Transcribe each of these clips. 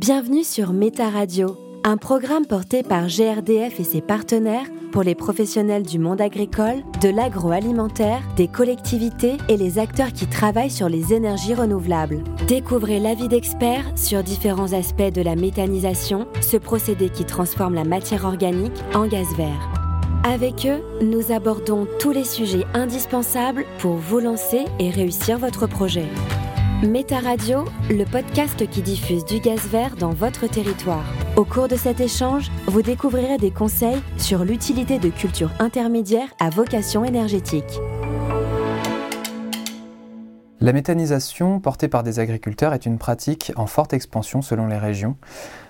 Bienvenue sur Méta Radio, un programme porté par GRDF et ses partenaires pour les professionnels du monde agricole, de l'agroalimentaire, des collectivités et les acteurs qui travaillent sur les énergies renouvelables. Découvrez l'avis d'experts sur différents aspects de la méthanisation, ce procédé qui transforme la matière organique en gaz vert. Avec eux, nous abordons tous les sujets indispensables pour vous lancer et réussir votre projet. Méta Radio, le podcast qui diffuse du gaz vert dans votre territoire. Au cours de cet échange, vous découvrirez des conseils sur l'utilité de cultures intermédiaires à vocation énergétique. La méthanisation portée par des agriculteurs est une pratique en forte expansion selon les régions.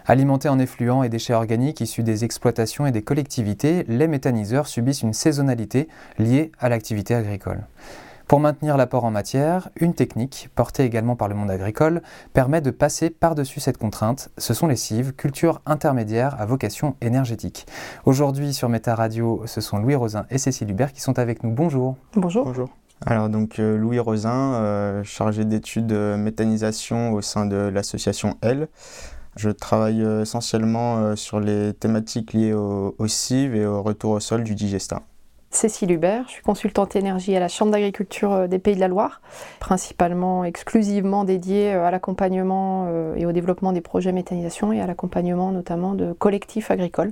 Alimentés en effluents et déchets organiques issus des exploitations et des collectivités, les méthaniseurs subissent une saisonnalité liée à l'activité agricole. Pour maintenir l'apport en matière, une technique, portée également par le monde agricole, permet de passer par-dessus cette contrainte. Ce sont les cives, cultures intermédiaires à vocation énergétique. Aujourd'hui sur Méta Radio, ce sont Louis Rosin et Cécile Hubert qui sont avec nous. Bonjour. Bonjour. Bonjour. Alors donc euh, Louis Rosin, euh, chargé d'études méthanisation au sein de l'association L. Je travaille euh, essentiellement sur les thématiques liées aux au cives et au retour au sol du digestat. Cécile Hubert, je suis consultante énergie à la Chambre d'agriculture euh, des Pays de la Loire, principalement exclusivement dédiée euh, à l'accompagnement euh, et au développement des projets méthanisation et à l'accompagnement notamment de collectifs agricoles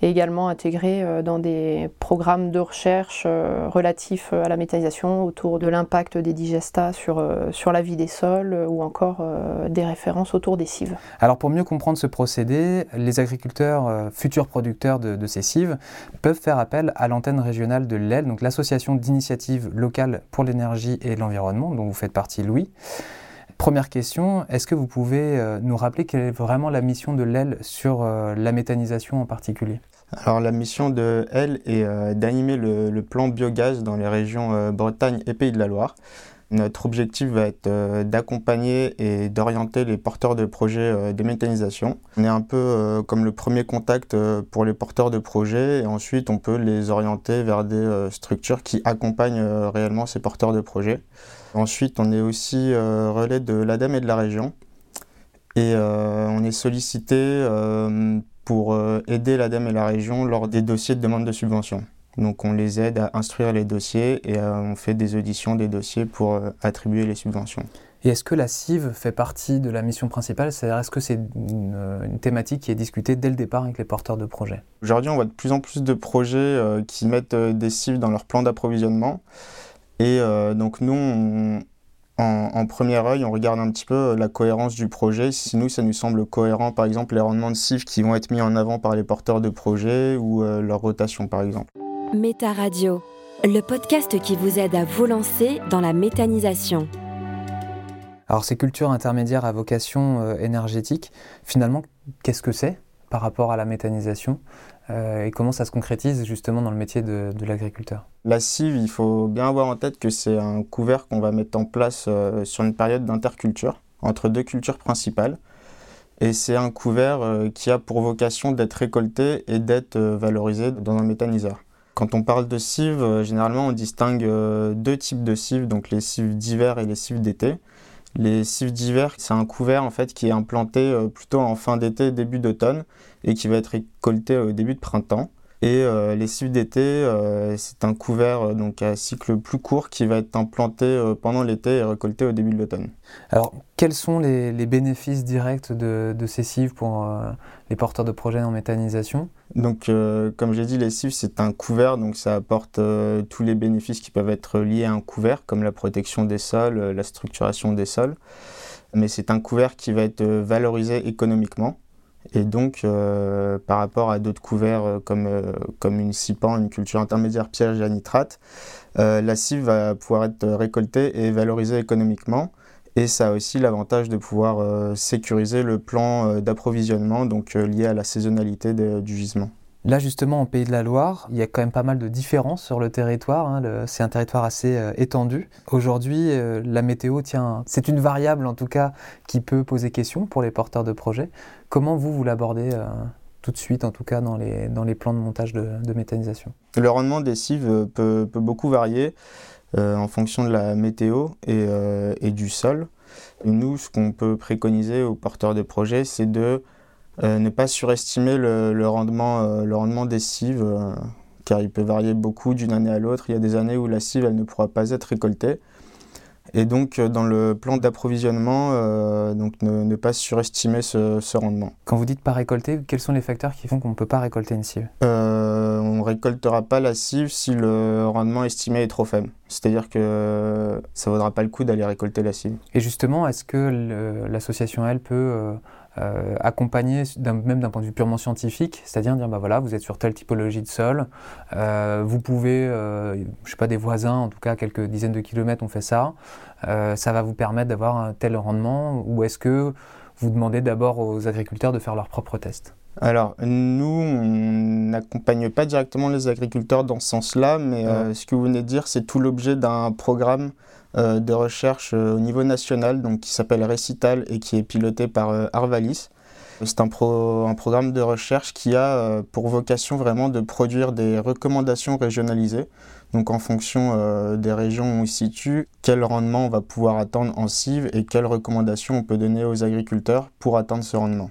et également intégré euh, dans des programmes de recherche relatifs à la méthanisation autour de l'impact des digestats sur, sur la vie des sols ou encore des références autour des cives. Alors pour mieux comprendre ce procédé, les agriculteurs futurs producteurs de, de, ces cives peuvent faire appel à l'antenne régionale de l'EL, donc l'association d'initiatives locales pour l'énergie et l'environnement dont vous faites partie Louis. Première question, est-ce que vous pouvez nous rappeler quelle est vraiment la mission de l'EL sur la méthanisation en particulier? Alors la mission de elle est euh, d'animer le, plan biogaz dans les régions euh, Bretagne et Pays de la Loire. Notre objectif va être euh, d'accompagner et d'orienter les porteurs de projets de méthanisation. On est un peu comme le premier contact pour les porteurs de projets et ensuite on peut les orienter vers des structures qui accompagnent réellement ces porteurs de projets. Ensuite on est aussi relais de l'ADEME et de la région et on est sollicité pour euh, aider l'ADEME et la région lors des dossiers de demande de subvention. Donc on les aide à instruire les dossiers et euh, on fait des auditions des dossiers pour euh, attribuer les subventions. Et est-ce que la CIV fait partie de la mission principale? C'est-à-dire est-ce que c'est une, thématique qui est discutée dès le départ avec les porteurs de projets? Aujourd'hui on voit de plus en plus de projets qui mettent des cives dans leur plan d'approvisionnement. Et donc nous, on, en, premier œil, on regarde un petit peu euh, la cohérence du projet. Si nous, ça nous semble cohérent, par exemple, les rendements de CIF qui vont être mis en avant par les porteurs de projets ou euh, leur rotation, par exemple. Méta Radio, le podcast qui vous aide à vous lancer dans la méthanisation. Alors, ces cultures intermédiaires à vocation euh, énergétique, finalement, qu'est-ce que c'est par rapport à la méthanisation euh, et comment ça se concrétise justement dans le métier de, l'agriculteur? La cive, il faut bien avoir en tête que c'est un couvert qu'on va mettre en place euh, sur une période d'interculture entre deux cultures principales. Et c'est un couvert euh, qui a pour vocation d'être récolté et d'être valorisé dans un méthaniseur. Quand on parle de cives, généralement on distingue deux types de cives, donc les cives d'hiver et les cives d'été. Les cives d'hiver, c'est un couvert en fait qui est implanté plutôt en fin d'été, début d'automne, et qui va être récolté au début de printemps. Et euh, les cives d'été, euh, c'est un couvert euh, donc à cycle plus court qui va être implanté pendant l'été et récolté au début de l'automne. Alors, quels sont les, bénéfices directs de, ces cives pour les porteurs de projets en méthanisation? Donc, comme j'ai dit, les cives, c'est un couvert, donc ça apporte tous les bénéfices qui peuvent être liés à un couvert, comme la protection des sols, la structuration des sols. Mais c'est un couvert qui va être valorisé économiquement. Et donc, euh, par rapport à d'autres couverts euh, comme, euh, comme une CIPAN, une culture intermédiaire piège à nitrate, la cive va pouvoir être récoltée et valorisée économiquement. Et ça a aussi l'avantage de pouvoir sécuriser le plan d'approvisionnement, donc lié à la saisonnalité du gisement. Là, justement, en Pays de la Loire, il y a quand même pas mal de différences sur le territoire. Hein. c'est un territoire assez euh, étendu. Aujourd'hui, euh, la météo, tient, c'est une variable en tout cas qui peut poser question pour les porteurs de projets. Comment vous, vous l'abordez euh, tout de suite, en tout cas dans les, dans les plans de montage de, méthanisation? Le rendement des cives peut, peut beaucoup varier en fonction de la météo et, et du sol. nous, ce qu'on peut préconiser aux porteurs de projets, c'est de ne pas surestimer le, rendement, le rendement des cives, car il peut varier beaucoup d'une année à l'autre. Il y a des années où la cive elle ne pourra pas être récoltée. Et donc, dans le plan d'approvisionnement, donc ne, pas surestimer ce, rendement. Quand vous dites pas récolter, quels sont les facteurs qui font qu'on ne peut pas récolter une cive On ne récoltera pas la cive si le rendement estimé est trop faible. C'est-à-dire que ça ne vaudra pas le coup d'aller récolter la cive. Et justement, est-ce que l'association, elle, peut euh, accompagner même d'un point de vue purement scientifique, c'est-à-dire dire bah voilà, vous êtes sur telle typologie de sol, euh, vous pouvez, euh, je sais pas, des voisins, en tout cas quelques dizaines de kilomètres ont fait ça, ça va vous permettre d'avoir un tel rendement, ou est-ce que vous demandez d'abord aux agriculteurs de faire leurs propres tests alors, nous, on n'accompagne pas directement les agriculteurs dans ce sens-là, mais ce que vous venez de dire, c'est tout l'objet d'un programme euh, de recherche euh, au niveau national donc, qui s'appelle Récital et qui est piloté par euh, Arvalis. C'est un, programme de recherche qui a pour vocation vraiment de produire des recommandations régionalisées. Donc en fonction des régions où il se situe, quel rendement on va pouvoir attendre en cive et quelles recommandations on peut donner aux agriculteurs pour atteindre ce rendement.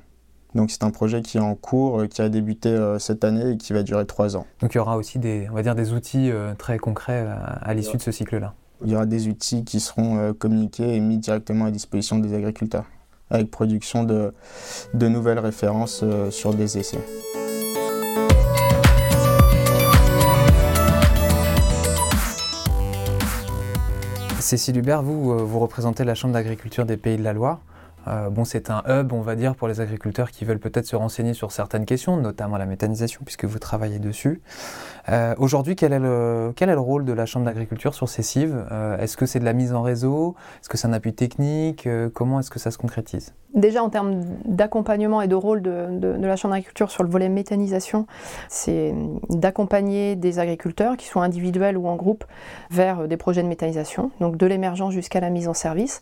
Donc c'est un projet qui est en cours, qui a débuté cette année et qui va durer trois ans. Donc il y aura aussi des, on va dire, des outils très concrets à l'issue de ce cycle-là il y aura des outils qui seront euh, communiqués et mis directement à disposition des agriculteurs, avec production de, de nouvelles références euh, sur des essais. Cécile Hubert, vous, euh, vous représentez la Chambre d'agriculture des Pays de la Loire. Euh, bon, c'est un hub, on va dire, pour les agriculteurs qui veulent peut-être se renseigner sur certaines questions, notamment la méthanisation, puisque vous travaillez dessus. Euh, aujourd'hui, quel, est le, quel est le rôle de la Chambre d'agriculture sur ces cives? Euh, Est-ce que c'est de la mise en réseau? Est-ce que c'est un appui technique? Comment est-ce que ça se concrétise? Déjà en termes d'accompagnement et de rôle de, la Chambre d'agriculture sur le volet méthanisation, c'est d'accompagner des agriculteurs, qui soient individuels ou en groupe, vers des projets de méthanisation, donc de l'émergence jusqu'à la mise en service,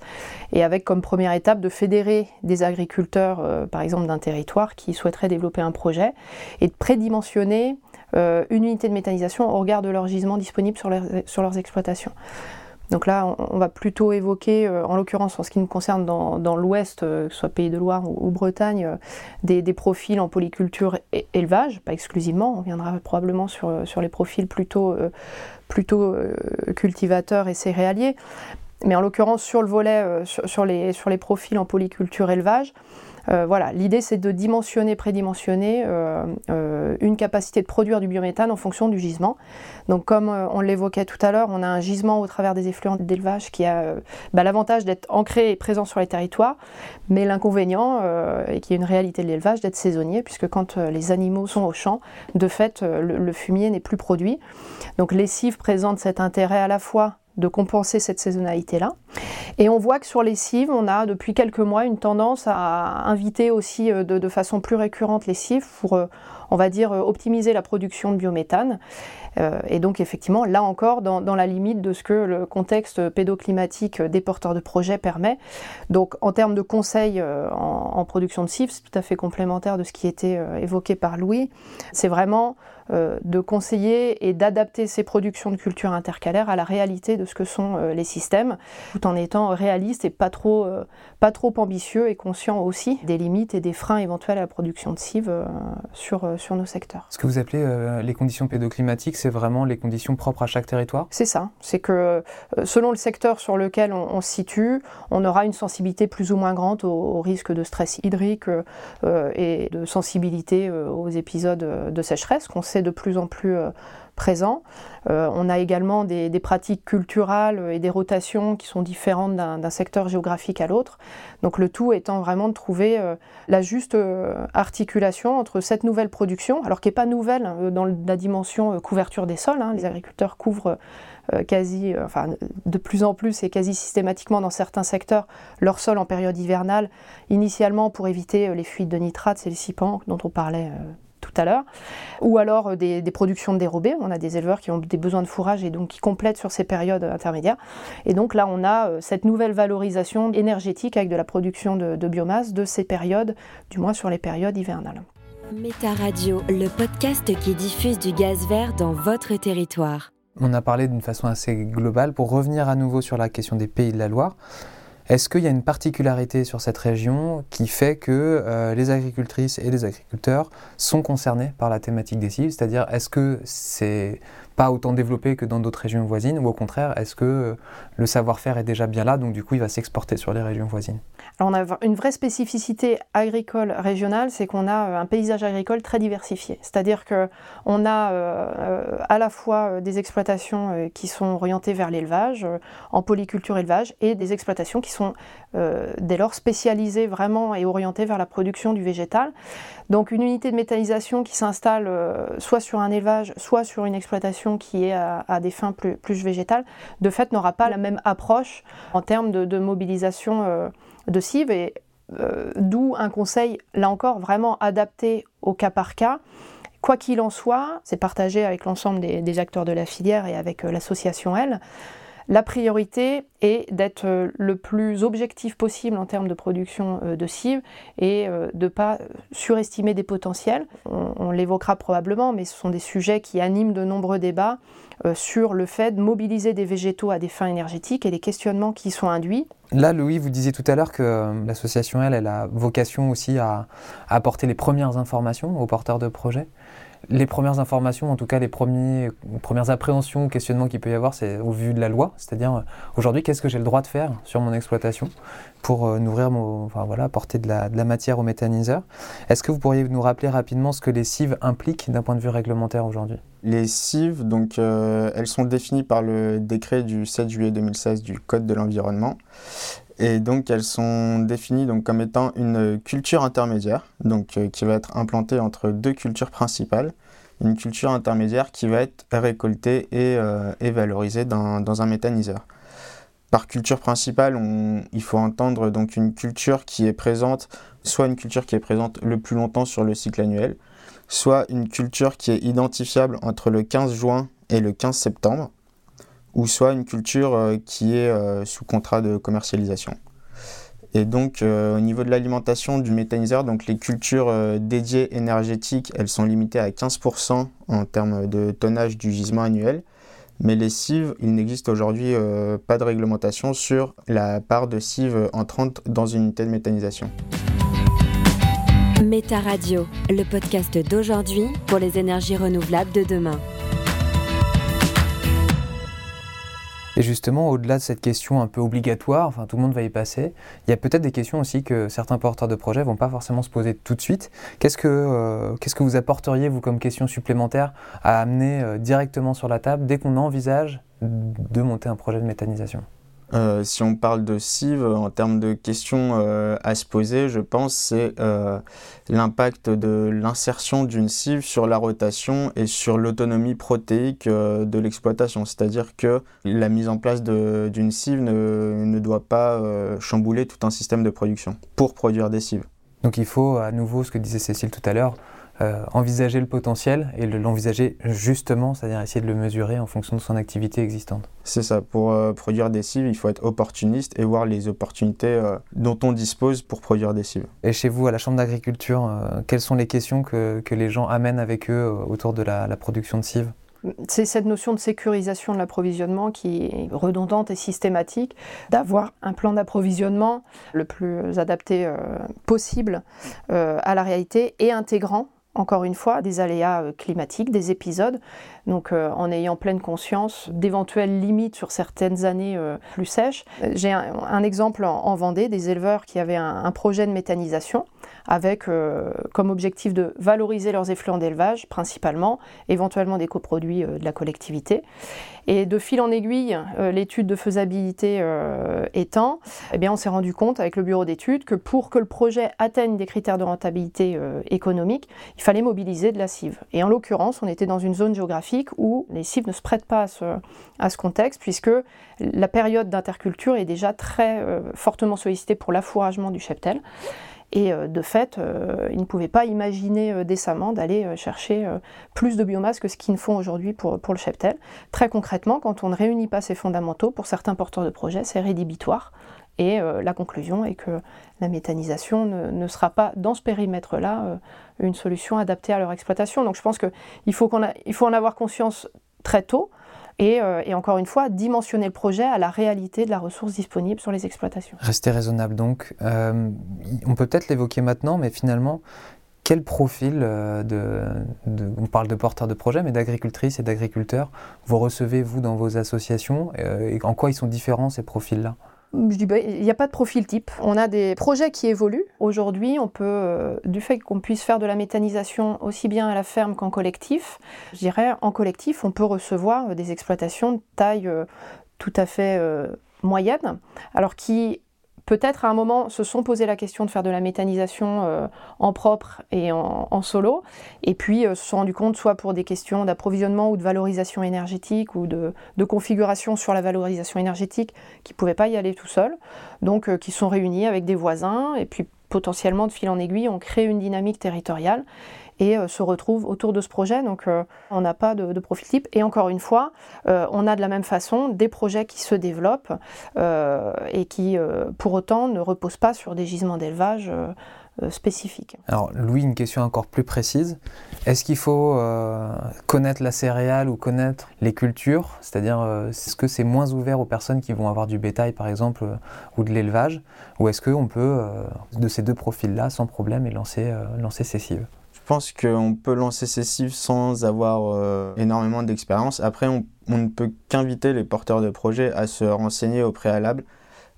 et avec comme première étape de fédérer des agriculteurs, euh, par exemple d'un territoire, qui souhaiteraient développer un projet, et de prédimensionner euh, une unité de méthanisation au regard de leur gisement disponible sur, leurs exploitations. Donc là, on, va plutôt évoquer, euh, en l'occurrence en ce qui nous concerne dans, l'Ouest, que ce soit Pays de Loire ou, Bretagne, des, profils en polyculture et élevage, pas exclusivement. On viendra probablement sur, les profils plutôt cultivateurs et céréaliers. Mais en l'occurrence, sur le volet, sur, les, sur les profils en polyculture élevage, euh, voilà, l'idée c'est de dimensionner, prédimensionner euh, euh, une capacité de produire du biométhane en fonction du gisement. Donc comme on l'évoquait tout à l'heure, on a un gisement au travers des effluents d'élevage qui a bah, l'avantage d'être ancré et présent sur les territoires, mais l'inconvénient, et qui est une réalité de l'élevage, d'être saisonnier, puisque quand les animaux sont au champ, de fait, le, fumier n'est plus produit. Donc les cives présentent cet intérêt à la fois de compenser cette saisonnalité-là. Et on voit que sur les cives, on a depuis quelques mois une tendance à inviter aussi euh, de, façon plus récurrente les cives pour, euh, on va dire, euh, optimiser la production de biométhane. et donc effectivement, là encore, dans, la limite de ce que le contexte pédoclimatique des porteurs de projets permet. Donc en termes de conseils en, production de cives, c'est tout à fait complémentaire de ce qui était évoqué par Louis. C'est vraiment euh, de conseiller et d'adapter ces productions de culture intercalaires à la réalité de ce que sont euh, les systèmes, tout en étant réaliste et pas trop, euh, pas trop ambitieux et conscient aussi des limites et des freins éventuels à la production de cives sur, sur nos secteurs. Ce que vous appelez les conditions pédoclimatiques, c'est vraiment les conditions propres à chaque territoire? C'est ça, c'est que selon le secteur sur lequel on, se situe, on aura une sensibilité plus ou moins grande au, au risque de stress hydrique et de sensibilité aux épisodes de sécheresse qu'on de plus en plus euh, présent. Euh, on a également des, pratiques culturelles et des rotations qui sont différentes d'un secteur géographique à l'autre. Donc le tout étant vraiment de trouver euh, la juste articulation entre cette nouvelle production, alors qui n'est pas nouvelle hein, dans la dimension couverture des sols. Hein. les agriculteurs couvrent quasi, enfin de plus en plus et quasi systématiquement dans certains secteurs leur sol en période hivernale, initialement pour éviter les fuites de nitrates, c'est les dont on parlait tout à l'heure, ou alors euh, des, productions de dérobés. On a des éleveurs qui ont des besoins de fourrage et donc qui complètent sur ces périodes intermédiaires. Et donc là, on a euh, cette nouvelle valorisation énergétique avec de la production de, biomasse de ces périodes, du moins sur les périodes hivernales. Méta Radio, le podcast qui diffuse du gaz vert dans votre territoire. On a parlé d'une façon assez globale. Pour revenir à nouveau sur la question des pays de la Loire, Est-ce qu'il y a une particularité sur cette région qui fait que euh, les agricultrices et les agriculteurs sont concernés par la thématique des cives C'est-à-dire, est-ce que c'est pas autant développé que dans d'autres régions voisines ou au contraire, est-ce que le savoir-faire est déjà bien là, donc du coup il va s'exporter sur les régions voisines? Alors on a une vraie spécificité agricole régionale, c'est qu'on a euh, un paysage agricole très diversifié. C'est-à-dire qu'on a euh, à la fois des exploitations qui sont orientées vers l'élevage, en polyculture élevage, et des exploitations qui sont euh, dès lors spécialisées vraiment et orientées vers la production du végétal. Donc une unité de méthanisation qui s'installe euh, soit sur un élevage, soit sur une exploitation qui est à, des fins plus, plus, végétales, de fait n'aura pas la même approche en termes de, mobilisation euh, de cives et d'où un conseil, là encore, vraiment adapté au cas par cas. Quoi qu'il en soit, c'est partagé avec l'ensemble des, acteurs de la filière et avec l'association Elle. La priorité est d'être euh, le plus objectif possible en termes de production euh, de cives et euh, de ne pas surestimer des potentiels. On, l'évoquera probablement, mais ce sont des sujets qui animent de nombreux débats sur le fait de mobiliser des végétaux à des fins énergétiques et les questionnements qui y sont induits. Là, Louis, vous disiez tout à l'heure que l'association, elle, elle a vocation aussi à apporter les premières informations aux porteurs de projets les premières informations, en tout cas les premiers, premières appréhensions, questionnements qu'il peut y avoir, c'est au vu de la loi. C'est-à-dire, euh, aujourd'hui, qu'est-ce que j'ai le droit de faire sur mon exploitation pour euh, nourrir enfin voilà, apporter de la, de la matière au méthaniseur? Est-ce que vous pourriez nous rappeler rapidement ce que les cives impliquent d'un point de vue réglementaire aujourd'hui? Les cives, donc, euh, elles sont définies par le décret du 7 juillet 2016 du Code de l'environnement. Et donc elles sont définies donc, comme étant une culture intermédiaire, donc, euh, qui va être implantée entre deux cultures principales. Une culture intermédiaire qui va être récoltée et, euh, valorisée dans, un méthaniseur. Par culture principale, il faut entendre donc une culture qui est présente, soit une culture qui est présente le plus longtemps sur le cycle annuel, soit une culture qui est identifiable entre le 15 juin et le 15 septembre, ou soit une culture euh, qui est euh, sous contrat de commercialisation. Et donc euh, au niveau de l'alimentation du méthaniseur, donc les cultures dédiées énergétiques, elles sont limitées à 15% en termes de tonnage du gisement annuel. Mais les cives, il n'existe aujourd'hui pas de réglementation sur la part de cives entrantes dans une unité de méthanisation. Méta Radio, le podcast d'aujourd'hui pour les énergies renouvelables de demain. Et justement, au-delà de cette question un peu obligatoire, enfin tout le monde va y passer, il y a peut-être des questions aussi que certains porteurs de projets vont pas forcément se poser tout de suite. Qu'est-ce que, euh, vous apporteriez, vous, comme question supplémentaire à amener euh, directement sur la table dès qu'on envisage de monter un projet de méthanisation? Euh, si on parle de cive, en termes de questions euh, à se poser, je pense c'est euh, l'impact de l'insertion d'une cive sur la rotation et sur l'autonomie protéique de l'exploitation. C'est-à-dire que la mise en place d'une cive ne, ne, doit pas chambouler tout un système de production pour produire des cives. Donc il faut à nouveau, ce que disait Cécile tout à l'heure, euh, envisager le potentiel et l'envisager justement, c'est-à-dire essayer de le mesurer en fonction de son activité existante. C'est ça, pour euh, produire des cives, il faut être opportuniste et voir les opportunités euh, dont on dispose pour produire des cives. Et chez vous, à la Chambre d'agriculture, quelles sont les questions que, que, les gens amènent avec eux autour de la, la production de cives c'est cette notion de sécurisation de l'approvisionnement qui est redondante et systématique, d'avoir un plan d'approvisionnement le plus adapté possible à la réalité et intégrant encore une fois, des aléas euh, climatiques, des épisodes, donc euh, en ayant pleine conscience d'éventuelles limites sur certaines années euh, plus sèches. J'ai un, exemple en, Vendée, des éleveurs qui avaient un projet de méthanisation avec euh, comme objectif de valoriser leurs effluents d'élevage principalement, éventuellement des coproduits euh, de la collectivité. Et de fil en aiguille, euh, l'étude de faisabilité étant, eh bien, on s'est rendu compte avec le bureau d'études que pour que le projet atteigne des critères de rentabilité économique, il fallait mobiliser de la cive. Et en l'occurrence, on était dans une zone géographique où les cives ne se prêtent pas à ce, à ce contexte, puisque la période d'interculture est déjà très fortement sollicitée pour l'affouragement du cheptel. Et euh, de fait, euh, ils ne pouvaient pas imaginer euh, décemment d'aller chercher plus de biomasse que ce qu'ils font aujourd'hui pour, le cheptel. Très concrètement, quand on ne réunit pas ces fondamentaux, pour certains porteurs de projets, c'est rédhibitoire. Et la conclusion est que la méthanisation ne, sera pas, dans ce périmètre-là, une solution adaptée à leur exploitation. Donc je pense qu'il faut, qu'on faut en avoir conscience très tôt. Et, encore une fois, dimensionner le projet à la réalité de la ressource disponible sur les exploitations. Rester raisonnable donc. on peut peut-être l'évoquer maintenant, mais finalement, quel profil de, on parle de porteurs de projet, mais d'agricultrices et d'agriculteurs, vous recevez vous dans vos associations et en quoi ils sont différents ces profils-là? Je dis, bah, il n'y a pas de profil type. On a des projets qui évoluent. Aujourd'hui, on peut, euh, du fait qu'on puisse faire de la méthanisation aussi bien à la ferme qu'en collectif, je dirais, en collectif, on peut recevoir euh, des exploitations de taille euh, tout à fait moyenne, alors qui peut-être à un moment se sont posé la question de faire de la méthanisation euh, en propre et en, solo, et puis euh, se sont rendus compte, soit pour des questions d'approvisionnement ou de valorisation énergétique ou de, configuration sur la valorisation énergétique, qui ne pouvaient pas y aller tout seuls, donc euh, qui sont réunis avec des voisins, et puis potentiellement de fil en aiguille, on crée une dynamique territoriale et euh, se retrouvent autour de ce projet. Donc euh, on n'a pas de, profil type. Et encore une fois, euh, on a de la même façon des projets qui se développent et qui pour autant ne reposent pas sur des gisements d'élevage. spécifiques. Alors Louis, une question encore plus précise. Est-ce qu'il faut connaître la céréale ou connaître les cultures? C'est-à-dire, est-ce que c'est moins ouvert aux personnes qui vont avoir du bétail, par exemple, ou de l'élevage? Ou est-ce qu'on peut, de ces deux profils-là, sans problème, lancer, lancer ces cives? Pense qu'on peut lancer ces cives sans avoir euh, énormément d'expérience. Après, on, ne peut qu'inviter les porteurs de projets à se renseigner au préalable,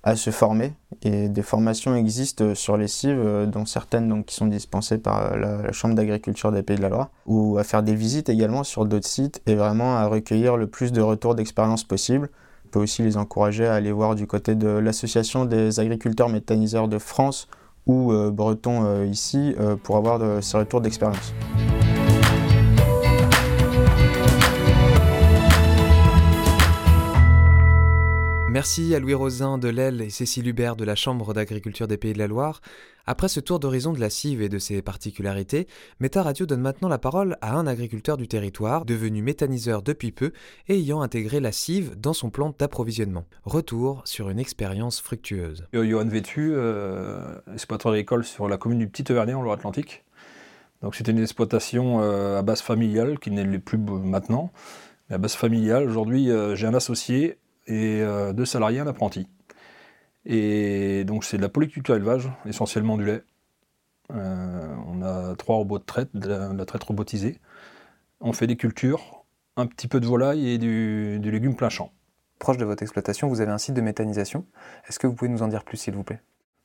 à se former. Et des formations existent sur les cives, euh, dont certaines donc, qui sont dispensées par la, Chambre d'agriculture des Pays de la Loire, ou à faire des visites également sur d'autres sites et vraiment à recueillir le plus de retours d'expérience possible. On peut aussi les encourager à aller voir du côté de l'Association des agriculteurs méthaniseurs de France ou euh, breton euh, ici euh, pour avoir de, ces retours d'expérience. Merci à Louis Rosin de l'Aile et Cécile Hubert de la Chambre d'agriculture des Pays de la Loire. Après ce tour d'horizon de la cive et de ses particularités, Méta Radio donne maintenant la parole à un agriculteur du territoire, devenu méthaniseur depuis peu et ayant intégré la cive dans son plan d'approvisionnement. Retour sur une expérience fructueuse. Johan Vétu, euh, exploitant agricole sur la commune du Petit Avernet en Loire-Atlantique. C'était une exploitation euh, à base familiale qui n'est plus maintenant. Mais à base familiale, aujourd'hui euh, j'ai un associé et euh, deux salariés, un apprenti. Et donc c'est de la polyculture élevage, essentiellement du lait. Euh, on a trois robots de traite, de la, traite robotisée. On fait des cultures, un petit peu de volaille et du, légume plein champ. Proche de votre exploitation, vous avez un site de méthanisation. Est-ce que vous pouvez nous en dire plus, s'il vous plaît?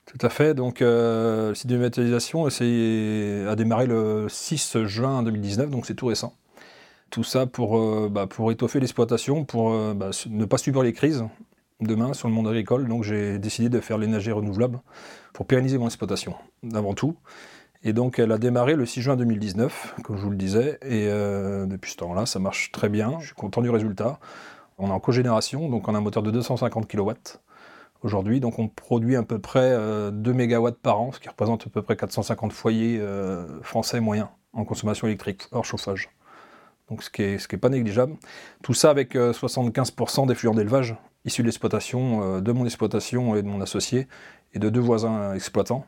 Tout à fait. Donc, euh, le site de méthanisation a démarré le 6 juin 2019, donc c'est tout récent. Tout ça pour, euh, bah, pour étoffer l'exploitation, pour euh, bah, ne pas subir les crises demain sur le monde agricole. Donc j'ai décidé de faire l'énergie renouvelable pour pérenniser mon exploitation, avant tout. Et donc elle a démarré le 6 juin 2019, comme je vous le disais, et euh, depuis ce temps-là, ça marche très bien. Je suis content du résultat. On est en cogénération, donc on a un moteur de 250 kW aujourd'hui. Donc on produit à peu près 2 MW par an, ce qui représente à peu près 450 foyers français moyens en consommation électrique, hors chauffage donc ce qui n'est pas négligeable. Tout ça avec 75% d'effluents d'élevage issus de l'exploitation, euh, de mon exploitation et de mon associé, et de deux voisins exploitants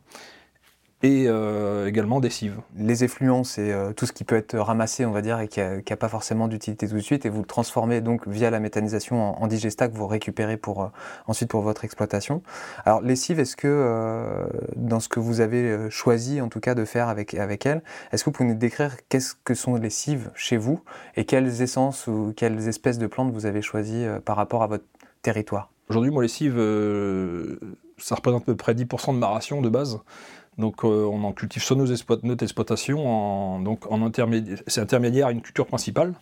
et euh, également des cives. Les effluents, c'est euh, tout ce qui peut être ramassé, on va dire, et qui n'a pas forcément d'utilité tout de suite, et vous le transformez donc via la méthanisation en, digesta que vous récupérez pour, euh, ensuite pour votre exploitation. Alors les cives, est-ce que dans ce que vous avez choisi en tout cas de faire avec, avec elles, est-ce que vous pouvez nous décrire qu'est-ce que sont les cives chez vous, et quelles essences ou quelles espèces de plantes vous avez choisies par rapport à votre territoire? Aujourd'hui, moi, les cives, ça représente à peu près 10% de ma ration de base. Donc euh, on en cultive sur nos notre exploitation, en, donc en c'est intermédiaire à une culture principale.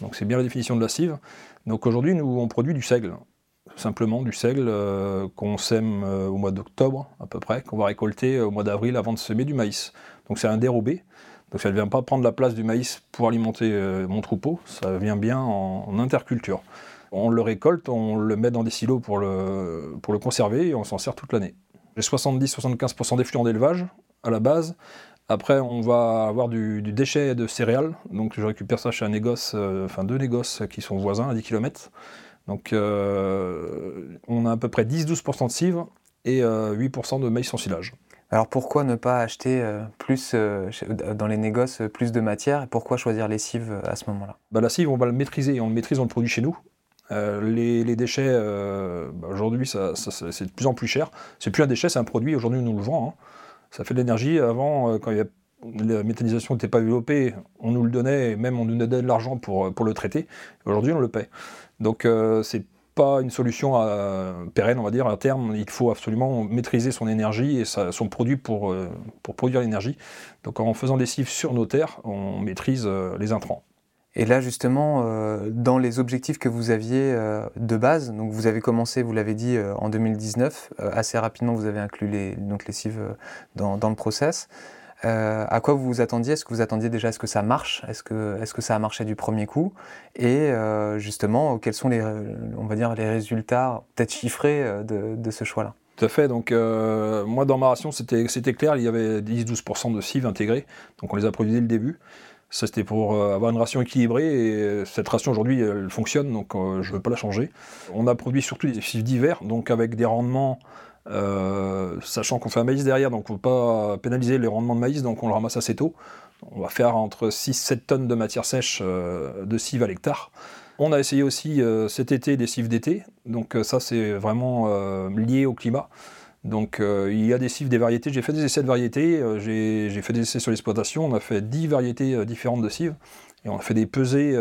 Donc c'est bien la définition de la cive. Donc aujourd'hui nous on produit du seigle, simplement du seigle euh, qu'on sème euh, au mois d'octobre à peu près, qu'on va récolter au mois d'avril avant de semer du maïs. Donc c'est un dérobé. Donc ça ne vient pas prendre la place du maïs pour alimenter mon troupeau, ça vient bien en, interculture. On le récolte, on le met dans des silos pour le, pour le conserver et on s'en sert toute l'année. J'ai 70-75% d'effluents d'élevage à la base. Après, on va avoir du, déchet de céréales. Donc, je récupère ça chez un négoce, euh, enfin deux négoces qui sont voisins à 10 km. Donc, euh, on a à peu près 10-12% de civre et 8% euh, de maïs sans silage. Alors pourquoi ne pas acheter plus dans les négoces plus de matière? Et pourquoi choisir les cives à ce moment-là? Bah, La cive, on va le maîtriser, on le maîtrise, on le produit chez nous. Les, déchets, bah, aujourd'hui, c'est de plus en plus cher. C'est plus un déchet, c'est un produit. Aujourd'hui, nous le vendons. Hein. Ça fait de l'énergie. Avant, quand la méthanisation n'était pas développée, on nous le donnait, et même on nous donnait de l'argent pour, pour le traiter. Aujourd'hui, on le paie. Donc, c'est pas une solution pérenne, on va dire, à terme. Il faut absolument maîtriser son énergie et son produit pour, pour produire l'énergie. Donc en faisant des cives sur nos terres, on maîtrise les intrants. Et là, justement, euh, dans les objectifs que vous aviez euh, de base, donc vous avez commencé, vous l'avez dit, euh, en 2019, assez rapidement, vous avez inclus les, donc les cives dans, le process. à quoi vous vous attendiez? Est-ce que vous attendiez déjà à ce que ça marche? Est-ce que, est que ça a marché du premier coup? Et justement, quels sont les, on va dire, les résultats peut-être chiffrés de, ce choix-là? Tout à fait. Donc, moi, dans ma ration, c'était clair, il y avait 10-12% de cives intégrées. Donc, on les a produits dès le début. Ça, c'était pour euh, avoir une ration équilibrée et euh, cette ration aujourd'hui, elle fonctionne, donc euh, je ne veux pas la changer. On a produit surtout des cives d'hiver, donc avec des rendements, sachant qu'on fait un maïs derrière, donc on ne peut pas pénaliser les rendements de maïs, donc on le ramasse assez tôt. On va faire entre 6-7 tonnes de matière sèche de cives à l'hectare. On a essayé aussi cet été des cives d'été, donc ça c'est vraiment lié au climat. Donc euh, il y a des cives, des variétés. J'ai fait des essais de variétés, euh, j'ai fait des essais sur l'exploitation. On a fait 10 variétés euh, différentes de cives et on a fait des pesées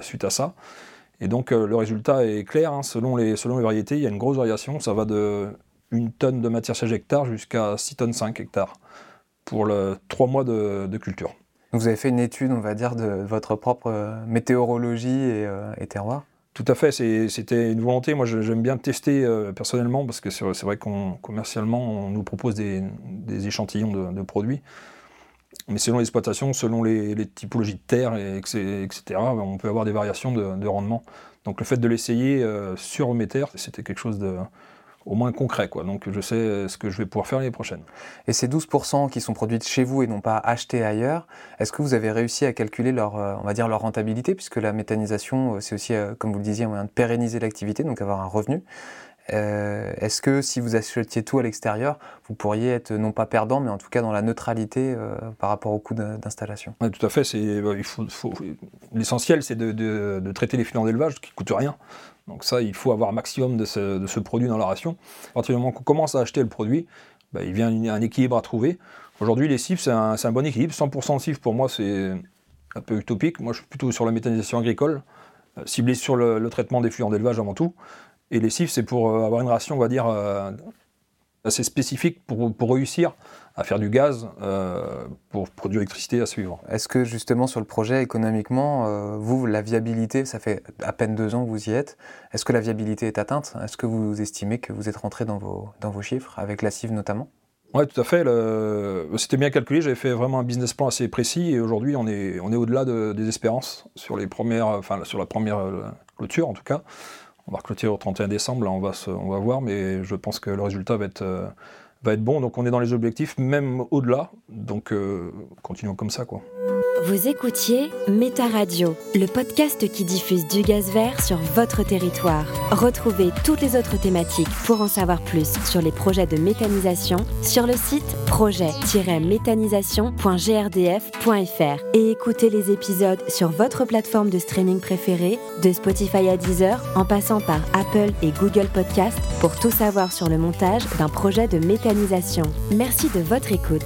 suite à ça. Et donc le résultat est clair. Hein. selon, les, variétés, il y a une grosse variation. Ça va de 1 tonne de matière sèche hectare jusqu'à 6 tonnes 5 hectares pour le 3 mois de, culture. Vous avez fait une étude, on va dire, de votre propre météorologie et terroir? Tout à fait, c'était une volonté. Moi, j'aime bien tester euh, personnellement parce que c'est vrai qu'on commercialement, on nous propose des, échantillons de, produits. Mais selon l'exploitation, selon les, typologies de terre, et, etc., on peut avoir des variations de, rendement. Donc le fait de l'essayer euh, sur mes terres, c'était quelque chose de, au moins concret. Quoi. Donc je sais ce que je vais pouvoir faire l'année prochaine. Et ces 12% qui sont produites chez vous et non pas achetées ailleurs, est-ce que vous avez réussi à calculer leur, euh, on va dire leur rentabilité, puisque la méthanisation, euh, c'est aussi, euh, comme vous le disiez, un moyen de pérenniser l'activité, donc avoir un revenu? Est-ce que si vous achetiez tout à l'extérieur, vous pourriez être non pas perdant, mais en tout cas dans la neutralité par rapport au coût d'installation? Tout à fait. L'essentiel, c'est de, traiter les filets d'élevage qui ne coûtent rien. Donc ça, il faut avoir un maximum de ce, produit dans la ration. À partir du moment qu'on commence à acheter le produit, bah, il vient un équilibre à trouver. Aujourd'hui, les cives, c'est un, bon équilibre. 100% de cives, pour moi, c'est un peu utopique. Moi, je suis plutôt sur la méthanisation agricole, euh, ciblé sur le, traitement des fluents d'élevage avant tout. Et les cives, c'est pour euh, avoir une ration, on va dire, euh, assez spécifique pour, pour réussir à faire du gaz euh, pour produire l'électricité à suivre. Est-ce que justement sur le projet économiquement, euh, vous, la viabilité, ça fait à peine deux ans que vous y êtes, est-ce que la viabilité est atteinte? Est-ce que vous estimez que vous êtes rentré dans vos, dans vos chiffres, avec la CIV notamment? Oui, tout à fait. C'était bien calculé. J'avais fait vraiment un business plan assez précis et aujourd'hui, on est, on est au-delà des espérances sur, les premières, enfin, sur la première clôture en tout cas. On va reclôturer au 31 décembre, là, on va, on va voir, mais je pense que le résultat va être, va être bon. Donc on est dans les objectifs, même au-delà. Donc euh, continuons comme ça. Vous écoutiez Méta Radio, le podcast qui diffuse du gaz vert sur votre territoire. Retrouvez toutes les autres thématiques pour en savoir plus sur les projets de méthanisation sur le site projet-méthanisation.grdf.fr et écoutez les épisodes sur votre plateforme de streaming préférée, de Spotify à Deezer, en passant par Apple et Google Podcast pour tout savoir sur le montage d'un projet de méthanisation. Merci de votre écoute.